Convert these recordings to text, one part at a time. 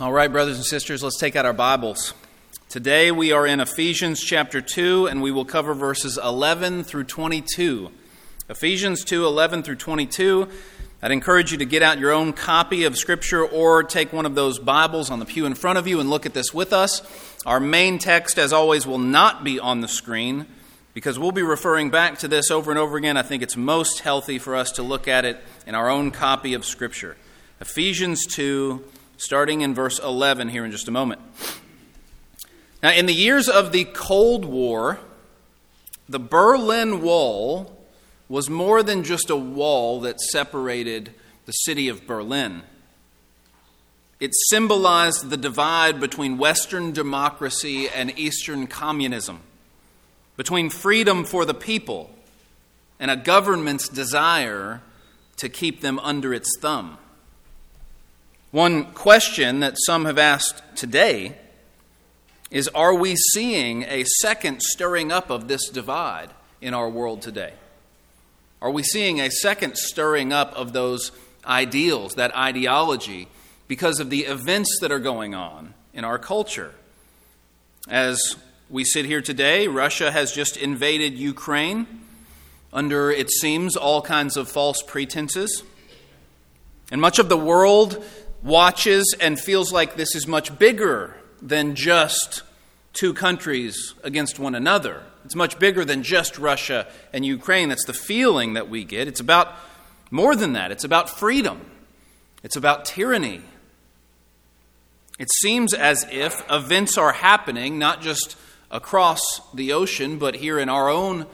All right, brothers and sisters, let's take out our Bibles. Today we are in Ephesians chapter 2, and we will cover verses 11 through 22. Ephesians 2 11 through 22. I'd encourage you to get out your own copy of Scripture or take one of those Bibles on the pew in front of you and look at this with us. Our main text, as always, will not be on the screen because we'll be referring back to this over and over again. I think it's most healthy for us to look at it in our own copy of Scripture. Ephesians 2 starting in verse 11 here in just a moment. Now, in the years of the Cold War, the Berlin Wall was more than just a wall that separated the city of Berlin. It symbolized the divide between Western democracy and Eastern communism, between freedom for the people and a government's desire to keep them under its thumb. One question that some have asked today is Are we seeing a second stirring up of this divide in our world today? Are we seeing a second stirring up of those ideals, that ideology, because of the events that are going on in our culture? As we sit here today, Russia has just invaded Ukraine under, it seems, all kinds of false pretenses. And much of the world watches and feels like this is much bigger than just two countries against one another. It's much bigger than just Russia and Ukraine. That's the feeling that we get. It's about more than that, it's about freedom, it's about tyranny. It seems as if events are happening not just across the ocean, but here in our own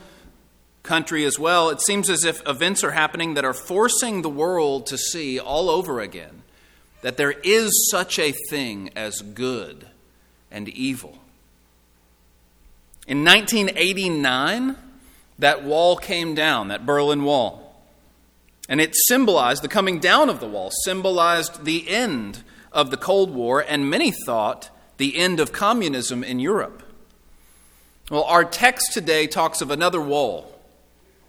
country as well. It seems as if events are happening that are forcing the world to see all over again that there is such a thing as good and evil. In 1989, that wall came down, that Berlin Wall. And it symbolized, the coming down of the wall symbolized the end of the Cold War, and many thought the end of communism in Europe. Well, our text today talks of another wall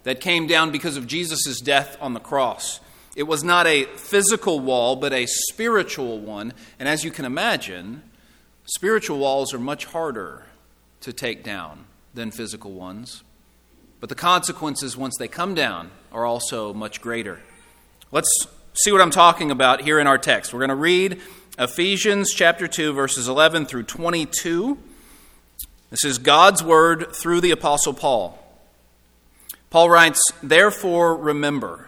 that came down because of Jesus' death on the cross. It was not a physical wall, but a spiritual one. And as you can imagine, spiritual walls are much harder to take down than physical ones. But the consequences, once they come down, are also much greater. Let's see what I'm talking about here in our text. We're going to read Ephesians chapter 2, verses 11 through 22. This is God's word through the Apostle Paul. Paul writes, Therefore, remember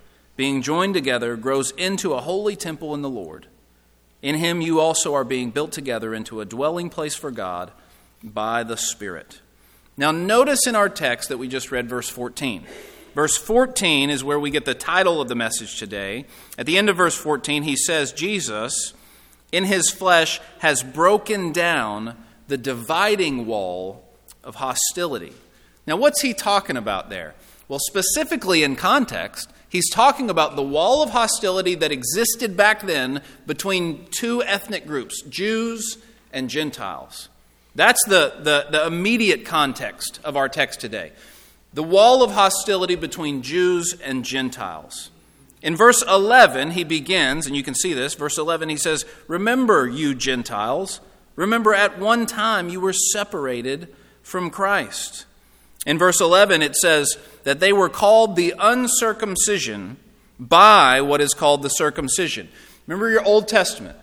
being joined together, grows into a holy temple in the Lord. In him you also are being built together into a dwelling place for God by the Spirit. Now, notice in our text that we just read verse 14. Verse 14 is where we get the title of the message today. At the end of verse 14, he says, Jesus, in his flesh, has broken down the dividing wall of hostility. Now, what's he talking about there? Well, specifically in context, He's talking about the wall of hostility that existed back then between two ethnic groups, Jews and Gentiles. That's the, the, the, immediate context of our text today. The wall of hostility between Jews and Gentiles. In verse 11, he begins, and you can see this. Verse 11, he says, Remember, you Gentiles, remember at one time you were separated from Christ. In verse 11, it says that they were called the uncircumcision by what is called the circumcision. Remember your Old Testament.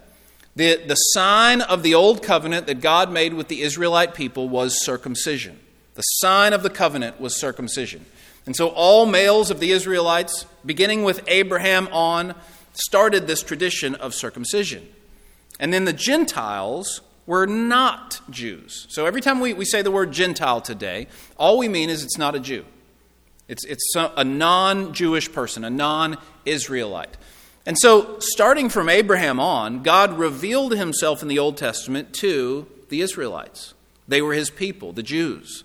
The, the sign of the old covenant that God made with the Israelite people was circumcision. The sign of the covenant was circumcision. And so all males of the Israelites, beginning with Abraham on, started this tradition of circumcision. And then the Gentiles were not Jews. So every time we, we say the word Gentile today, all we mean is it's not a Jew. It's, it's a non Jewish person, a non Israelite. And so, starting from Abraham on, God revealed himself in the Old Testament to the Israelites. They were his people, the Jews,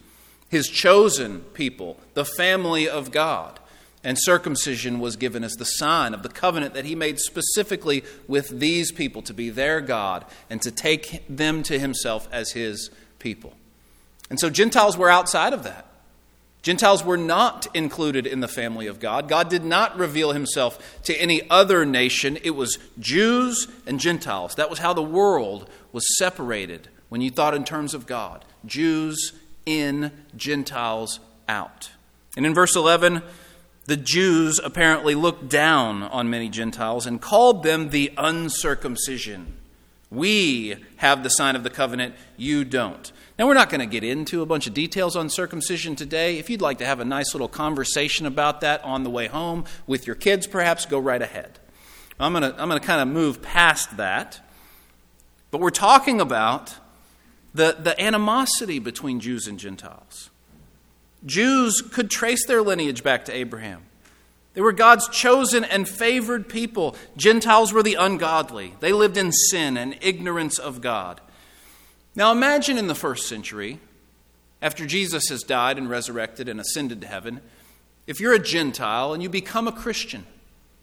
his chosen people, the family of God. And circumcision was given as the sign of the covenant that he made specifically with these people to be their God and to take them to himself as his people. And so Gentiles were outside of that. Gentiles were not included in the family of God. God did not reveal himself to any other nation. It was Jews and Gentiles. That was how the world was separated when you thought in terms of God Jews in, Gentiles out. And in verse 11, the Jews apparently looked down on many Gentiles and called them the uncircumcision. We have the sign of the covenant, you don't. Now, we're not going to get into a bunch of details on circumcision today. If you'd like to have a nice little conversation about that on the way home with your kids, perhaps, go right ahead. I'm going to, I'm going to kind of move past that. But we're talking about the, the animosity between Jews and Gentiles. Jews could trace their lineage back to Abraham. They were God's chosen and favored people. Gentiles were the ungodly. They lived in sin and ignorance of God. Now imagine in the first century, after Jesus has died and resurrected and ascended to heaven, if you're a Gentile and you become a Christian,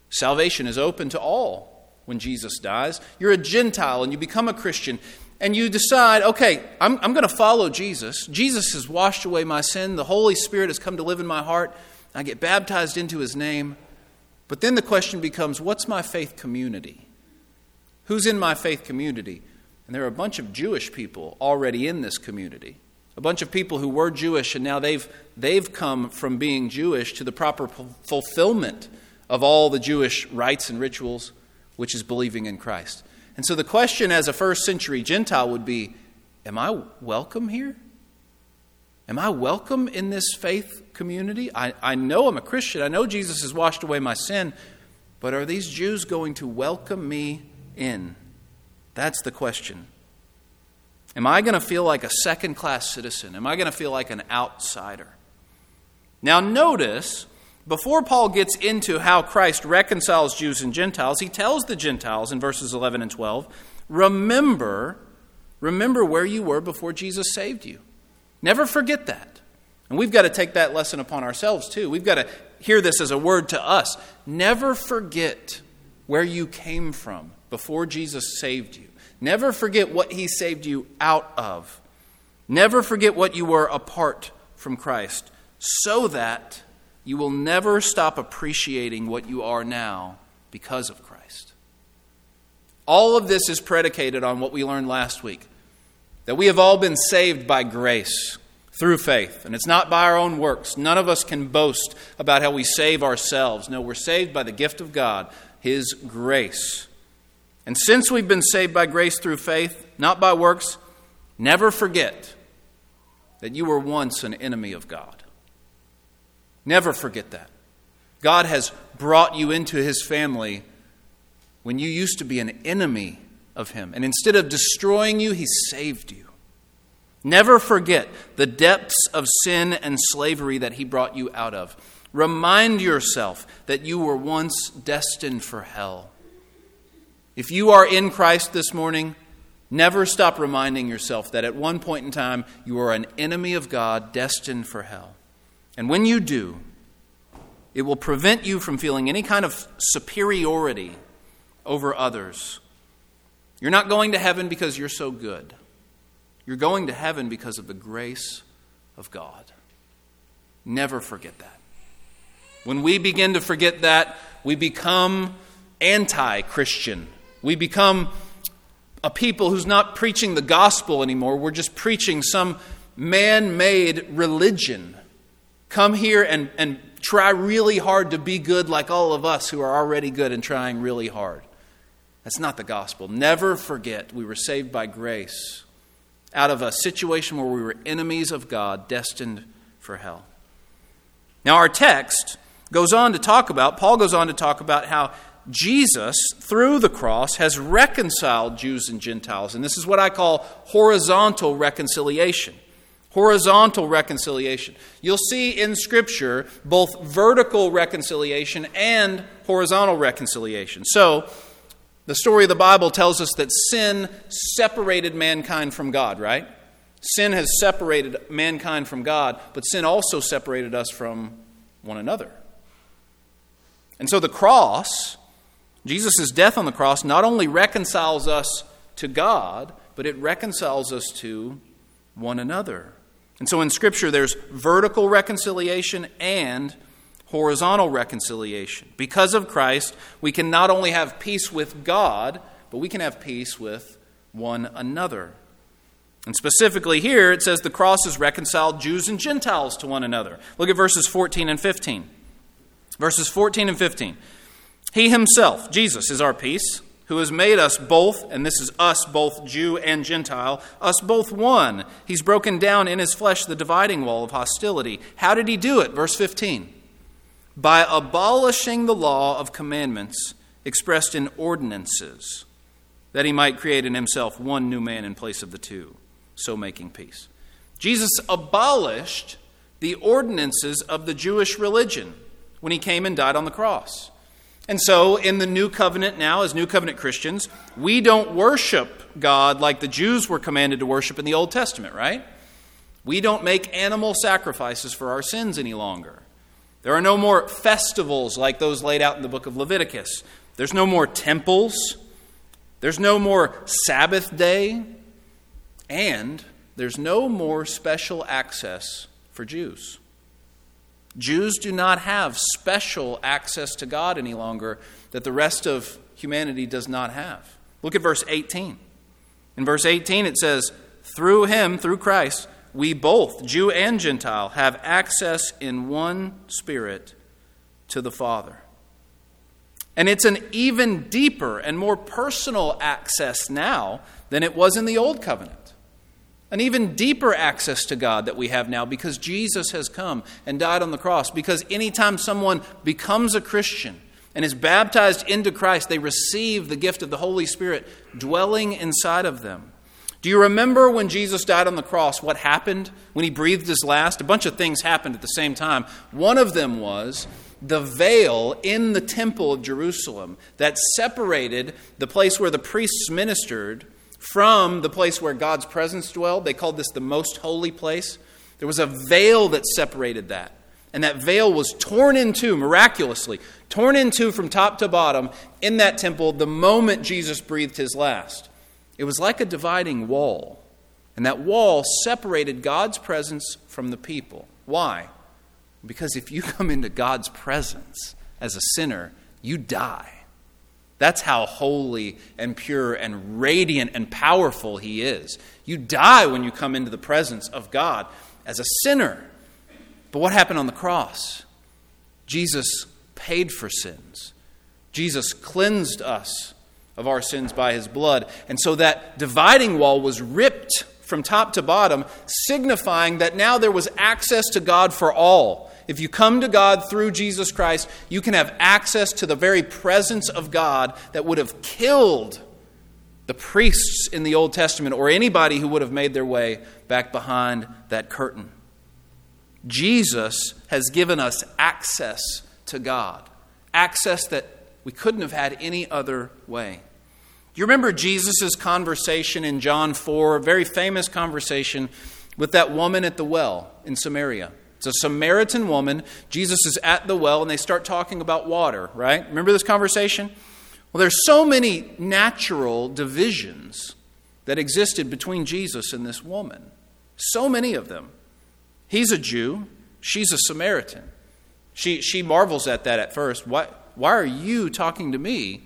salvation is open to all when Jesus dies. You're a Gentile and you become a Christian and you decide, okay, I'm, I'm going to follow Jesus. Jesus has washed away my sin. The Holy Spirit has come to live in my heart. I get baptized into his name. But then the question becomes what's my faith community? Who's in my faith community? And there are a bunch of Jewish people already in this community. A bunch of people who were Jewish and now they've, they've come from being Jewish to the proper fulfillment of all the Jewish rites and rituals, which is believing in Christ. And so the question as a first century Gentile would be Am I welcome here? Am I welcome in this faith community? I, I know I'm a Christian. I know Jesus has washed away my sin. But are these Jews going to welcome me in? That's the question. Am I going to feel like a second class citizen? Am I going to feel like an outsider? Now, notice, before Paul gets into how Christ reconciles Jews and Gentiles, he tells the Gentiles in verses 11 and 12 remember, remember where you were before Jesus saved you. Never forget that. And we've got to take that lesson upon ourselves, too. We've got to hear this as a word to us. Never forget where you came from before Jesus saved you. Never forget what he saved you out of. Never forget what you were apart from Christ, so that you will never stop appreciating what you are now because of Christ. All of this is predicated on what we learned last week that we have all been saved by grace through faith. And it's not by our own works. None of us can boast about how we save ourselves. No, we're saved by the gift of God, His grace. And since we've been saved by grace through faith, not by works, never forget that you were once an enemy of God. Never forget that. God has brought you into his family when you used to be an enemy of him. And instead of destroying you, he saved you. Never forget the depths of sin and slavery that he brought you out of. Remind yourself that you were once destined for hell. If you are in Christ this morning, never stop reminding yourself that at one point in time you are an enemy of God destined for hell. And when you do, it will prevent you from feeling any kind of superiority over others. You're not going to heaven because you're so good. You're going to heaven because of the grace of God. Never forget that. When we begin to forget that, we become anti Christian. We become a people who's not preaching the gospel anymore. We're just preaching some man made religion. Come here and, and try really hard to be good like all of us who are already good and trying really hard. That's not the gospel. Never forget we were saved by grace out of a situation where we were enemies of God, destined for hell. Now, our text goes on to talk about, Paul goes on to talk about how Jesus, through the cross, has reconciled Jews and Gentiles. And this is what I call horizontal reconciliation. Horizontal reconciliation. You'll see in Scripture both vertical reconciliation and horizontal reconciliation. So, the story of the Bible tells us that sin separated mankind from God, right? Sin has separated mankind from God, but sin also separated us from one another. And so the cross, Jesus' death on the cross, not only reconciles us to God, but it reconciles us to one another. And so in Scripture, there's vertical reconciliation and horizontal reconciliation. Because of Christ, we can not only have peace with God, but we can have peace with one another. And specifically here, it says the cross has reconciled Jews and Gentiles to one another. Look at verses 14 and 15. Verses 14 and 15. He himself, Jesus, is our peace, who has made us both, and this is us, both Jew and Gentile, us both one. He's broken down in his flesh the dividing wall of hostility. How did he do it? Verse 15. By abolishing the law of commandments expressed in ordinances, that he might create in himself one new man in place of the two, so making peace. Jesus abolished the ordinances of the Jewish religion when he came and died on the cross. And so, in the new covenant now, as new covenant Christians, we don't worship God like the Jews were commanded to worship in the Old Testament, right? We don't make animal sacrifices for our sins any longer. There are no more festivals like those laid out in the book of Leviticus. There's no more temples. There's no more Sabbath day. And there's no more special access for Jews. Jews do not have special access to God any longer that the rest of humanity does not have. Look at verse 18. In verse 18, it says, Through him, through Christ, we both, Jew and Gentile, have access in one spirit to the Father. And it's an even deeper and more personal access now than it was in the Old Covenant an even deeper access to God that we have now because Jesus has come and died on the cross. Because anytime someone becomes a Christian and is baptized into Christ, they receive the gift of the Holy Spirit dwelling inside of them. Do you remember when Jesus died on the cross, what happened when he breathed his last? A bunch of things happened at the same time. One of them was the veil in the temple of Jerusalem that separated the place where the priests ministered from the place where God's presence dwelled. They called this the most holy place. There was a veil that separated that. And that veil was torn in two miraculously, torn in two from top to bottom in that temple the moment Jesus breathed his last. It was like a dividing wall. And that wall separated God's presence from the people. Why? Because if you come into God's presence as a sinner, you die. That's how holy and pure and radiant and powerful He is. You die when you come into the presence of God as a sinner. But what happened on the cross? Jesus paid for sins. Jesus cleansed us of our sins by his blood. And so that dividing wall was ripped from top to bottom, signifying that now there was access to God for all. If you come to God through Jesus Christ, you can have access to the very presence of God that would have killed the priests in the Old Testament or anybody who would have made their way back behind that curtain. Jesus has given us access to God, access that we couldn't have had any other way. Do you remember Jesus' conversation in John 4, a very famous conversation with that woman at the well in Samaria? It's a Samaritan woman. Jesus is at the well, and they start talking about water, right? Remember this conversation? Well, there's so many natural divisions that existed between Jesus and this woman. So many of them. He's a Jew, she's a Samaritan. She, she marvels at that at first. Why, why are you talking to me?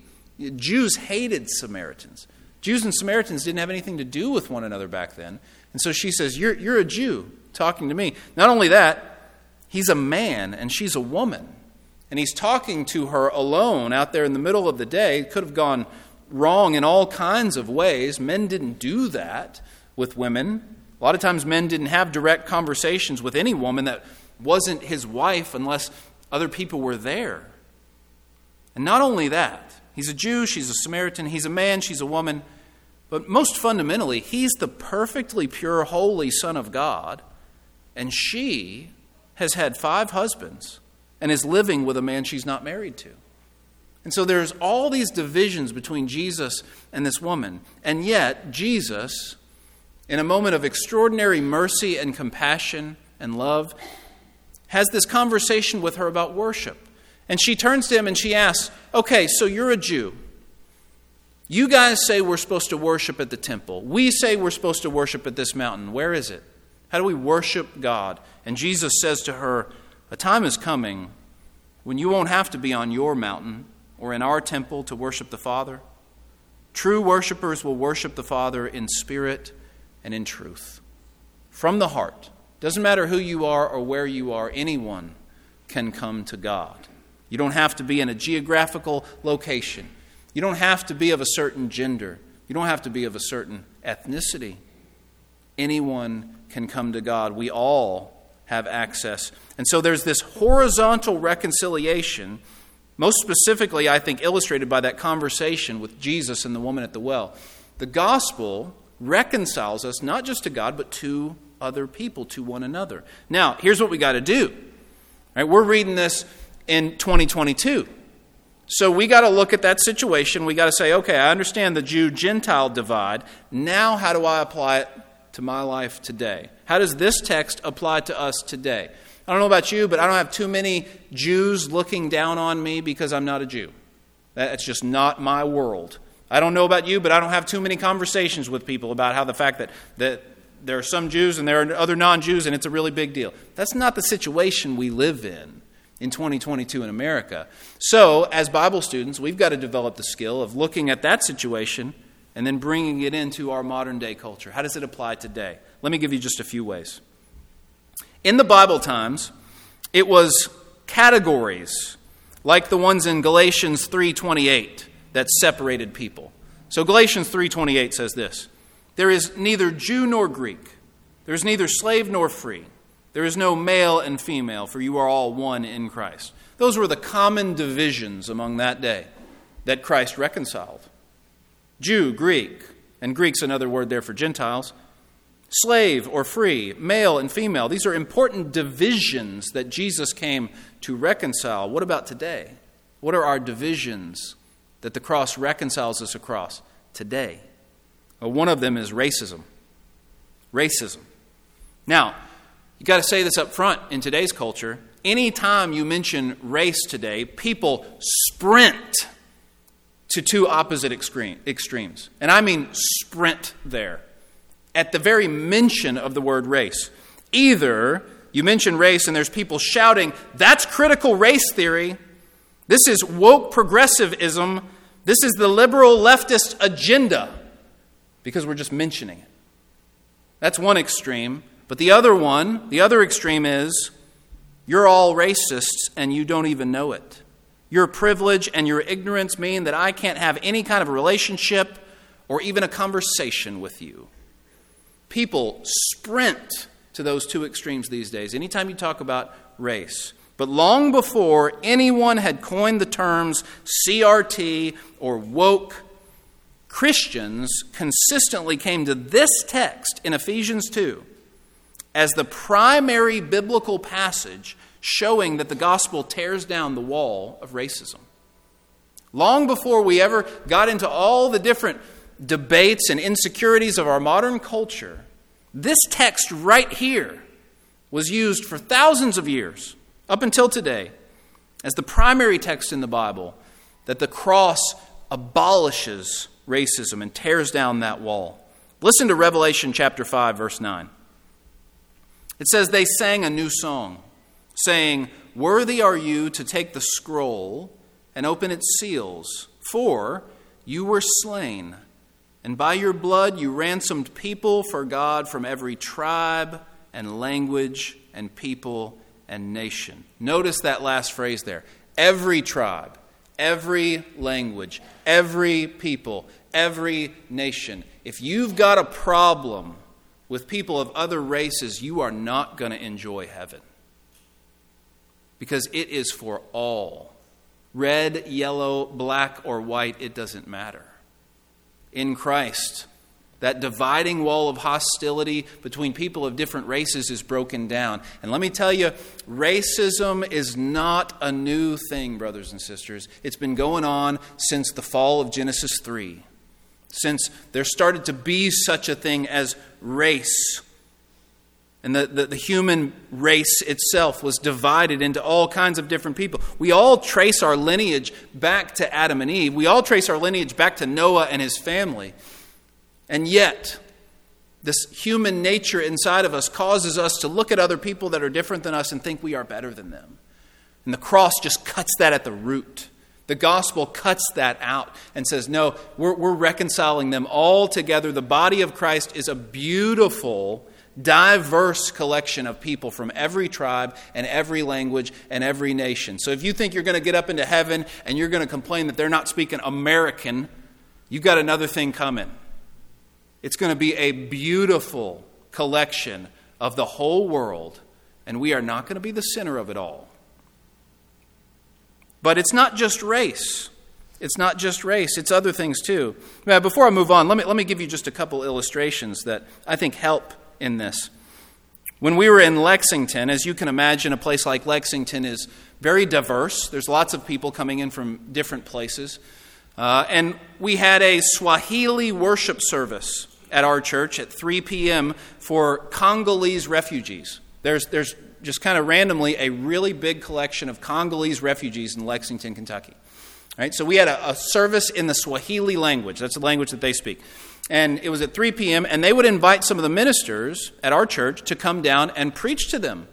Jews hated Samaritans. Jews and Samaritans didn't have anything to do with one another back then. And so she says, You're, you're a Jew talking to me. Not only that, he's a man and she's a woman. And he's talking to her alone out there in the middle of the day. It could have gone wrong in all kinds of ways. Men didn't do that with women. A lot of times, men didn't have direct conversations with any woman that wasn't his wife unless other people were there. And not only that, he's a Jew, she's a Samaritan, he's a man, she's a woman. But most fundamentally, he's the perfectly pure, holy Son of God, and she has had five husbands and is living with a man she's not married to. And so there's all these divisions between Jesus and this woman. And yet, Jesus, in a moment of extraordinary mercy and compassion and love, has this conversation with her about worship. And she turns to him and she asks, Okay, so you're a Jew. You guys say we're supposed to worship at the temple. We say we're supposed to worship at this mountain. Where is it? How do we worship God? And Jesus says to her, A time is coming when you won't have to be on your mountain or in our temple to worship the Father. True worshipers will worship the Father in spirit and in truth, from the heart. Doesn't matter who you are or where you are, anyone can come to God. You don't have to be in a geographical location. You don't have to be of a certain gender. You don't have to be of a certain ethnicity. Anyone can come to God. We all have access. And so there's this horizontal reconciliation most specifically, I think, illustrated by that conversation with Jesus and the woman at the well. The gospel reconciles us not just to God, but to other people, to one another. Now, here's what we got to do. Right, we're reading this in 2022. So we got to look at that situation. We got to say, okay, I understand the Jew Gentile divide. Now, how do I apply it to my life today? How does this text apply to us today? I don't know about you, but I don't have too many Jews looking down on me because I'm not a Jew. That's just not my world. I don't know about you, but I don't have too many conversations with people about how the fact that, that there are some Jews and there are other non Jews and it's a really big deal. That's not the situation we live in in 2022 in America. So, as Bible students, we've got to develop the skill of looking at that situation and then bringing it into our modern day culture. How does it apply today? Let me give you just a few ways. In the Bible times, it was categories like the ones in Galatians 3:28 that separated people. So Galatians 3:28 says this: There is neither Jew nor Greek. There is neither slave nor free. There is no male and female, for you are all one in Christ. Those were the common divisions among that day that Christ reconciled. Jew, Greek, and Greek's another word there for Gentiles slave or free, male and female. These are important divisions that Jesus came to reconcile. What about today? What are our divisions that the cross reconciles us across today? Well, one of them is racism. Racism. Now, you've got to say this up front in today's culture. Anytime you mention race today, people sprint to two opposite extremes. And I mean sprint there at the very mention of the word race. Either you mention race and there's people shouting, that's critical race theory. This is woke progressivism. This is the liberal leftist agenda because we're just mentioning it. That's one extreme. But the other one, the other extreme is you're all racists and you don't even know it. Your privilege and your ignorance mean that I can't have any kind of relationship or even a conversation with you. People sprint to those two extremes these days, anytime you talk about race. But long before anyone had coined the terms CRT or woke, Christians consistently came to this text in Ephesians 2 as the primary biblical passage showing that the gospel tears down the wall of racism. Long before we ever got into all the different debates and insecurities of our modern culture, this text right here was used for thousands of years, up until today, as the primary text in the Bible that the cross abolishes racism and tears down that wall. Listen to Revelation chapter 5, verse 9. It says, They sang a new song, saying, Worthy are you to take the scroll and open its seals, for you were slain, and by your blood you ransomed people for God from every tribe and language and people and nation. Notice that last phrase there. Every tribe, every language, every people, every nation. If you've got a problem with people of other races, you are not going to enjoy heaven. Because it is for all. Red, yellow, black, or white, it doesn't matter. In Christ, that dividing wall of hostility between people of different races is broken down. And let me tell you, racism is not a new thing, brothers and sisters. It's been going on since the fall of Genesis 3 since there started to be such a thing as race. And the, the, the, human race itself was divided into all kinds of different people. We all trace our lineage back to Adam and Eve. We all trace our lineage back to Noah and his family. And yet, this human nature inside of us causes us to look at other people that are different than us and think we are better than them. And the cross just cuts that at the root. The gospel cuts that out and says, no, we're, we're, reconciling them all together. The body of Christ is a beautiful, diverse collection of people from every tribe and every language and every nation. So if you think you're going to get up into heaven and you're going to complain that they're not speaking American, you've got another thing coming. It's going to be a beautiful collection of the whole world, and we are not going to be the center of it all. But it's not just race. It's not just race, it's other things too. Now, before I move on, let me, let me give you just a couple illustrations that I think help in this. When we were in Lexington, as you can imagine, a place like Lexington is very diverse. There's lots of people coming in from different places. Uh, and we had a Swahili worship service at our church at 3 p.m. for Congolese refugees. There's, there's just kind of randomly a really big collection of Congolese refugees in Lexington, Kentucky. Right? So we had a, a service in the Swahili language. That's the language that they speak. And it was at 3 p.m., and they would invite some of the ministers at our church to come down and preach to them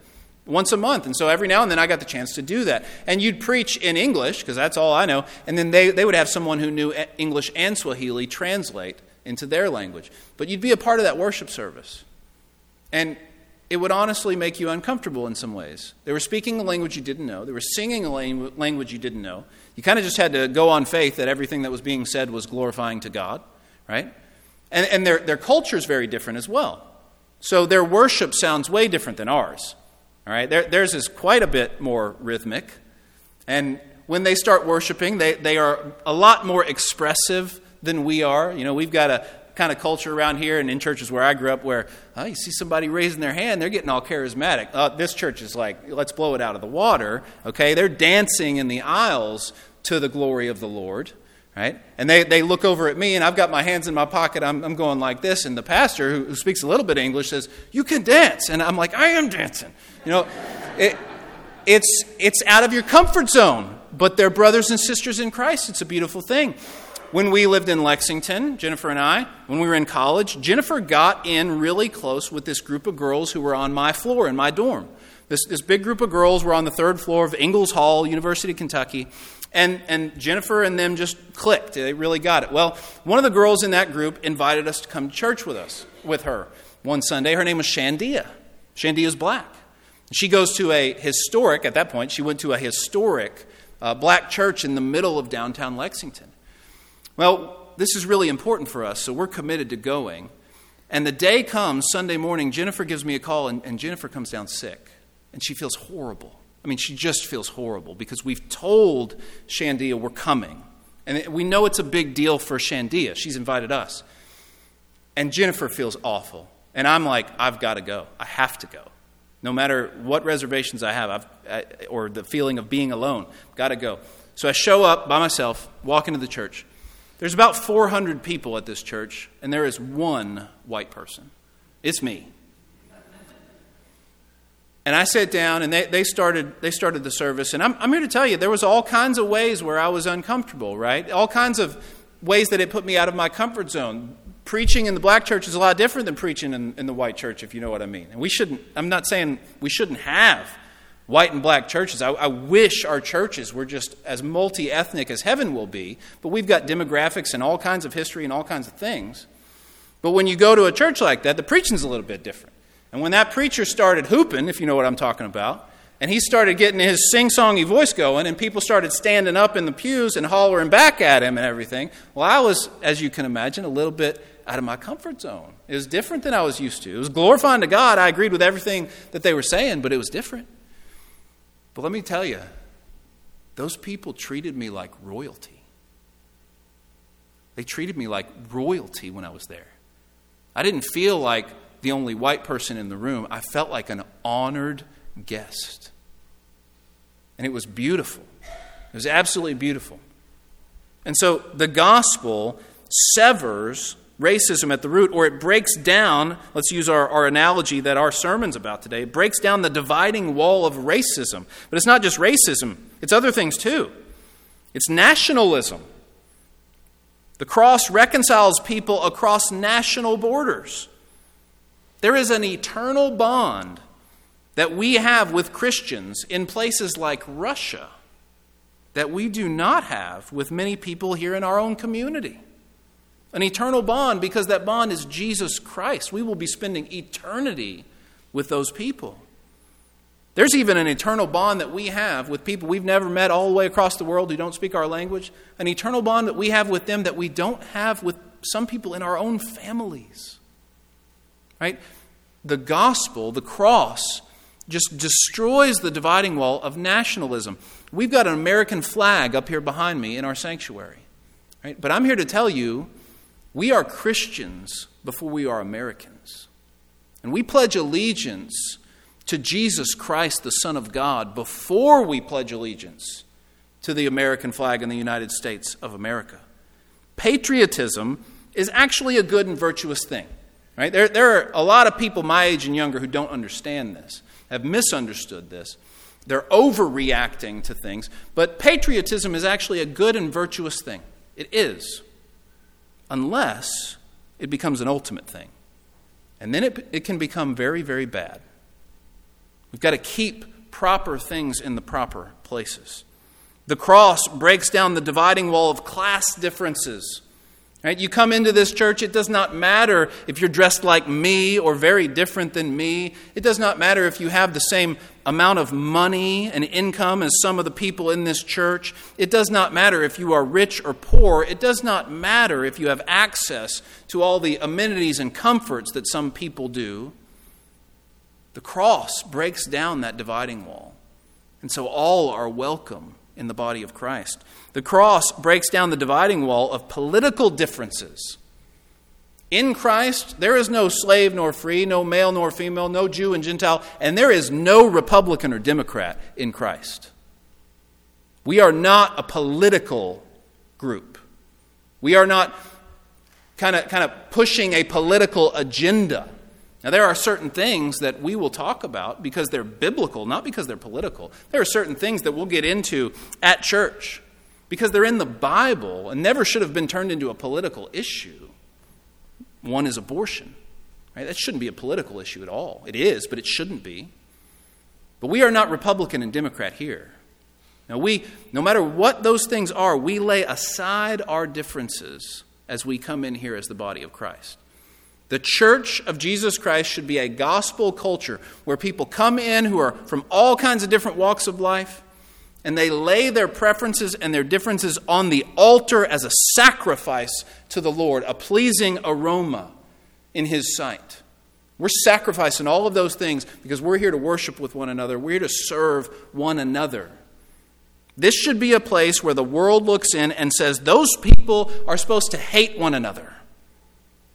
once a month. And so every now and then I got the chance to do that. And you'd preach in English, because that's all I know, and then they, they would have someone who knew English and Swahili translate into their language. But you'd be a part of that worship service. And it would honestly make you uncomfortable in some ways. They were speaking a language you didn't know, they were singing a language you didn't know. You kind of just had to go on faith that everything that was being said was glorifying to God, right? And, and their, their culture is very different as well. So their worship sounds way different than ours. All right, their, theirs is quite a bit more rhythmic. And when they start worshiping, they, they are a lot more expressive than we are. You know, we've got a kind of culture around here and in churches where I grew up where oh, you see somebody raising their hand, they're getting all charismatic. Uh, this church is like, let's blow it out of the water. Okay, they're dancing in the aisles to the glory of the Lord. Right? And they, they look over at me, and I've got my hands in my pocket. I'm, I'm going like this. And the pastor, who, who speaks a little bit of English, says, You can dance. And I'm like, I am dancing. You know, it, it's, it's out of your comfort zone, but they're brothers and sisters in Christ. It's a beautiful thing when we lived in Lexington, Jennifer and I, when we were in college, Jennifer got in really close with this group of girls who were on my floor in my dorm. This, this big group of girls were on the third floor of Ingalls Hall, University of Kentucky, and, and Jennifer and them just clicked. They really got it. Well, one of the girls in that group invited us to come to church with us, with her, one Sunday. Her name was Shandia. Shandia's black. She goes to a historic, at that point, she went to a historic uh, black church in the middle of downtown Lexington. Well, this is really important for us, so we're committed to going. And the day comes, Sunday morning, Jennifer gives me a call, and, and Jennifer comes down sick. And she feels horrible. I mean, she just feels horrible because we've told Shandia we're coming. And we know it's a big deal for Shandia. She's invited us. And Jennifer feels awful. And I'm like, I've got to go. I have to go. No matter what reservations I have I, or the feeling of being alone, got to go. So I show up by myself, walk into the church. There's about 400 people at this church, and there is one white person. It's me. And I sat down, and they, they, started, they started the service. And I'm, I'm here to tell you, there was all kinds of ways where I was uncomfortable, right? All kinds of ways that it put me out of my comfort zone. preaching in the black church is a lot different than preaching in, in the white church, if you know what I mean. And we shouldn't, I'm not saying we shouldn't have white and black churches. I, I wish our churches were just as multi ethnic as heaven will be, but we've got demographics and all kinds of history and all kinds of things. But when you go to a church like that, the preaching's a little bit different. And when that preacher started whooping, if you know what I'm talking about, and he started getting his sing songy voice going, and people started standing up in the pews and hollering back at him and everything. Well, I was, as you can imagine, a little bit out of my comfort zone. It was different than I was used to. It was glorifying to God. I agreed with everything that they were saying, but it was different. But let me tell you, those people treated me like royalty. They treated me like royalty when I was there. I didn't feel like the only white person in the room, I felt like an honored guest. And it was beautiful. It was absolutely beautiful. And so the gospel severs racism at the root, or it breaks down, let's use our, our analogy that our sermon's about today, it breaks down the dividing wall of racism. But it's not just racism, it's other things too. It's nationalism. The cross reconciles people across national borders. There is an eternal bond that we have with Christians in places like Russia that we do not have with many people here in our own community. An eternal bond because that bond is Jesus Christ. We will be spending eternity with those people. There's even an eternal bond that we have with people we've never met all the way across the world who don't speak our language. An eternal bond that we have with them that we don't have with some people in our own families. Right? The gospel, the cross, just destroys the dividing wall of nationalism. We've got an American flag up here behind me in our sanctuary. Right? But I'm here to tell you we are Christians before we are Americans. And we pledge allegiance to Jesus Christ, the Son of God, before we pledge allegiance to the American flag in the United States of America. Patriotism is actually a good and virtuous thing. Right? There, there are a lot of people my age and younger who don't understand this, have misunderstood this. They're overreacting to things. But patriotism is actually a good and virtuous thing. It is unless it becomes an ultimate thing. And then it, it can become very, very bad. We've got to keep proper things in the proper places. The cross breaks down the dividing wall of class differences. Right? You come into this church, it does not matter if you're dressed like me or very different than me. It does not matter if you have the same amount of money and income as some of the people in this church. It does not matter if you are rich or poor. It does not matter if you have access to all the amenities and comforts that some people do. The cross breaks down that dividing wall. And so all are welcome in the body of Christ. The cross breaks down the dividing wall of political differences. In Christ, there is no slave nor free, no male nor female, no Jew and Gentile, and there is no Republican or Democrat in Christ. We are not a political group. We are not kind of, kind of pushing a political agenda. Now, there are certain things that we will talk about because they're biblical, not because they're political. There are certain things that we'll get into at church because they're in the Bible and never should have been turned into a political issue. One is abortion. Right? That shouldn't be a political issue at all. It is, but it shouldn't be. But we are not Republican and Democrat here. Now, we, no matter what those things are, we lay aside our differences as we come in here as the body of Christ. The church of Jesus Christ should be a gospel culture where people come in who are from all kinds of different walks of life and they lay their preferences and their differences on the altar as a sacrifice to the Lord, a pleasing aroma in His sight. We're sacrificing all of those things because we're here to worship with one another, we're here to serve one another. This should be a place where the world looks in and says, those people are supposed to hate one another.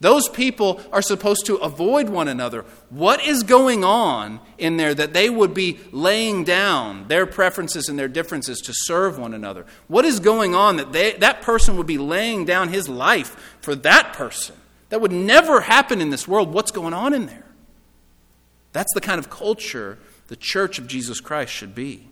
Those people are supposed to avoid one another. What is going on in there that they would be laying down their preferences and their differences to serve one another? What is going on that they, that person would be laying down his life for that person? That would never happen in this world. What's going on in there? That's the kind of culture the church of Jesus Christ should be.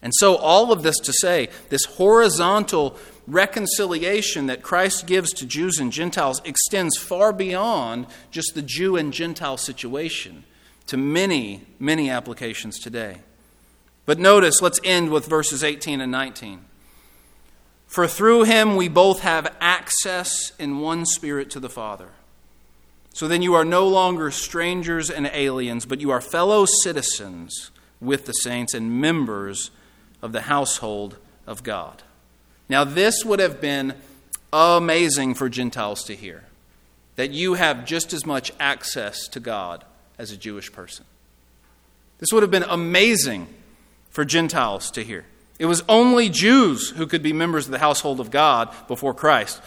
And so, all of this to say, this horizontal reconciliation that Christ gives to Jews and Gentiles extends far beyond just the Jew and Gentile situation to many, many applications today. But notice, let's end with verses 18 and 19. For through him we both have access in one spirit to the Father. So then you are no longer strangers and aliens, but you are fellow citizens with the saints and members of the household of God. Now, this would have been amazing for Gentiles to hear that you have just as much access to God as a Jewish person. This would have been amazing for Gentiles to hear. It was only Jews who could be members of the household of God before Christ.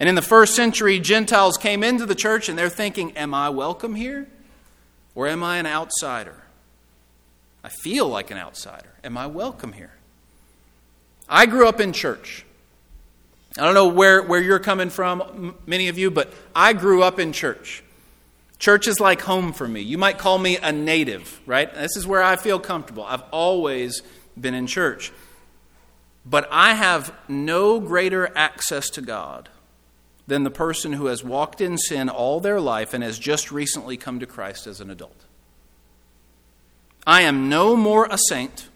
And in the first century, Gentiles came into the church and they're thinking, Am I welcome here? Or am I an outsider? I feel like an outsider. Am I welcome here? I grew up in church. I don't know where, where you're coming from, many of you, but I grew up in church. Church is like home for me. You might call me a native, right? This is where I feel comfortable. I've always been in church. But I have no greater access to God than the person who has walked in sin all their life and has just recently come to Christ as an adult. I am no more a saint,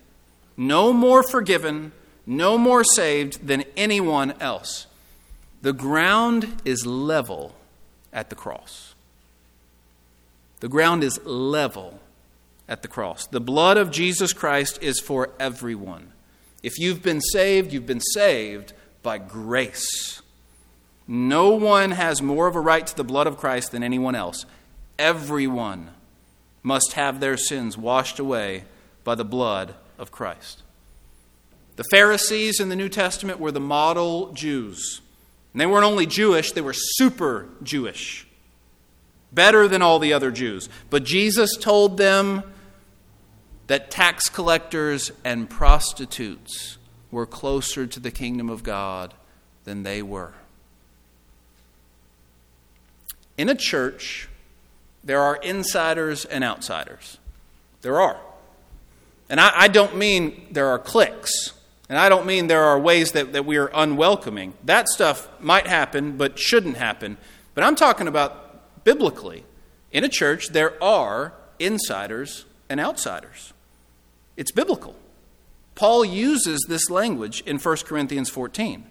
no more forgiven, no more saved than anyone else. The ground is level at the cross. The ground is level at the cross. The blood of Jesus Christ is for everyone. If you've been saved, you've been saved by grace. No one has more of a right to the blood of Christ than anyone else. Everyone must have their sins washed away by the blood of Christ. The Pharisees in the New Testament were the model Jews. And they weren't only Jewish, they were super Jewish. Better than all the other Jews. But Jesus told them that tax collectors and prostitutes were closer to the kingdom of God than they were. In a church, there are insiders and outsiders. There are. And I, I don't mean there are cliques. And I don't mean there are ways that, that we are unwelcoming. That stuff might happen, but shouldn't happen. But I'm talking about biblically. In a church, there are insiders and outsiders. It's biblical. Paul uses this language in 1 Corinthians 14.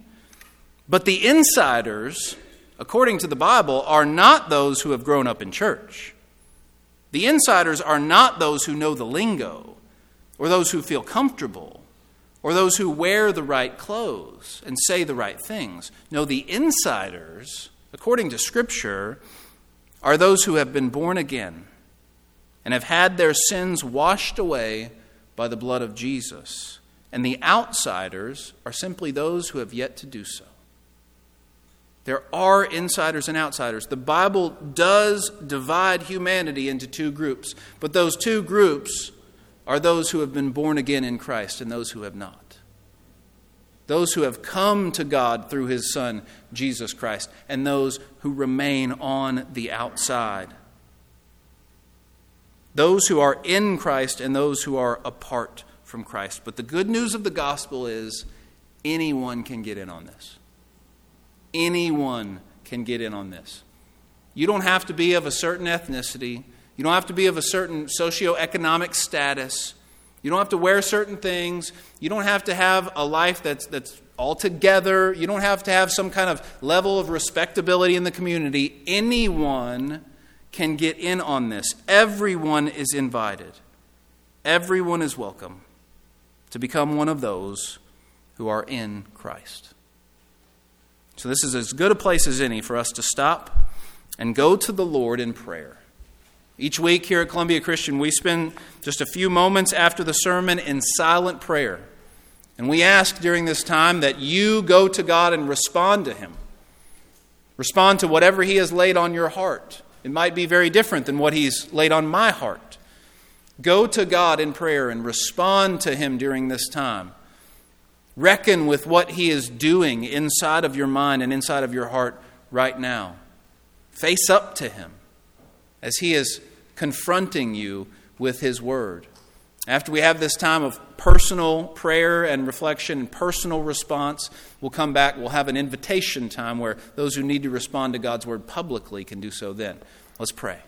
But the insiders, according to the Bible, are not those who have grown up in church. The insiders are not those who know the lingo, or those who feel comfortable, or those who wear the right clothes and say the right things. No, the insiders, according to Scripture, are those who have been born again and have had their sins washed away by the blood of Jesus. And the outsiders are simply those who have yet to do so. There are insiders and outsiders. The Bible does divide humanity into two groups, but those two groups are those who have been born again in Christ and those who have not. Those who have come to God through his Son, Jesus Christ, and those who remain on the outside. Those who are in Christ and those who are apart from Christ. But the good news of the gospel is anyone can get in on this. Anyone can get in on this. You don't have to be of a certain ethnicity. You don't have to be of a certain socioeconomic status. You don't have to wear certain things. You don't have to have a life that's, that's all together. You don't have to have some kind of level of respectability in the community. Anyone can get in on this. Everyone is invited. Everyone is welcome to become one of those who are in Christ. So, this is as good a place as any for us to stop and go to the Lord in prayer. Each week here at Columbia Christian, we spend just a few moments after the sermon in silent prayer. And we ask during this time that you go to God and respond to Him. Respond to whatever He has laid on your heart. It might be very different than what He's laid on my heart. Go to God in prayer and respond to Him during this time. Reckon with what He is doing inside of your mind and inside of your heart right now. Face up to Him as He is confronting you with His Word. After we have this time of personal prayer and reflection and personal response, we'll come back. We'll have an invitation time where those who need to respond to God's word publicly can do so then. Let's pray.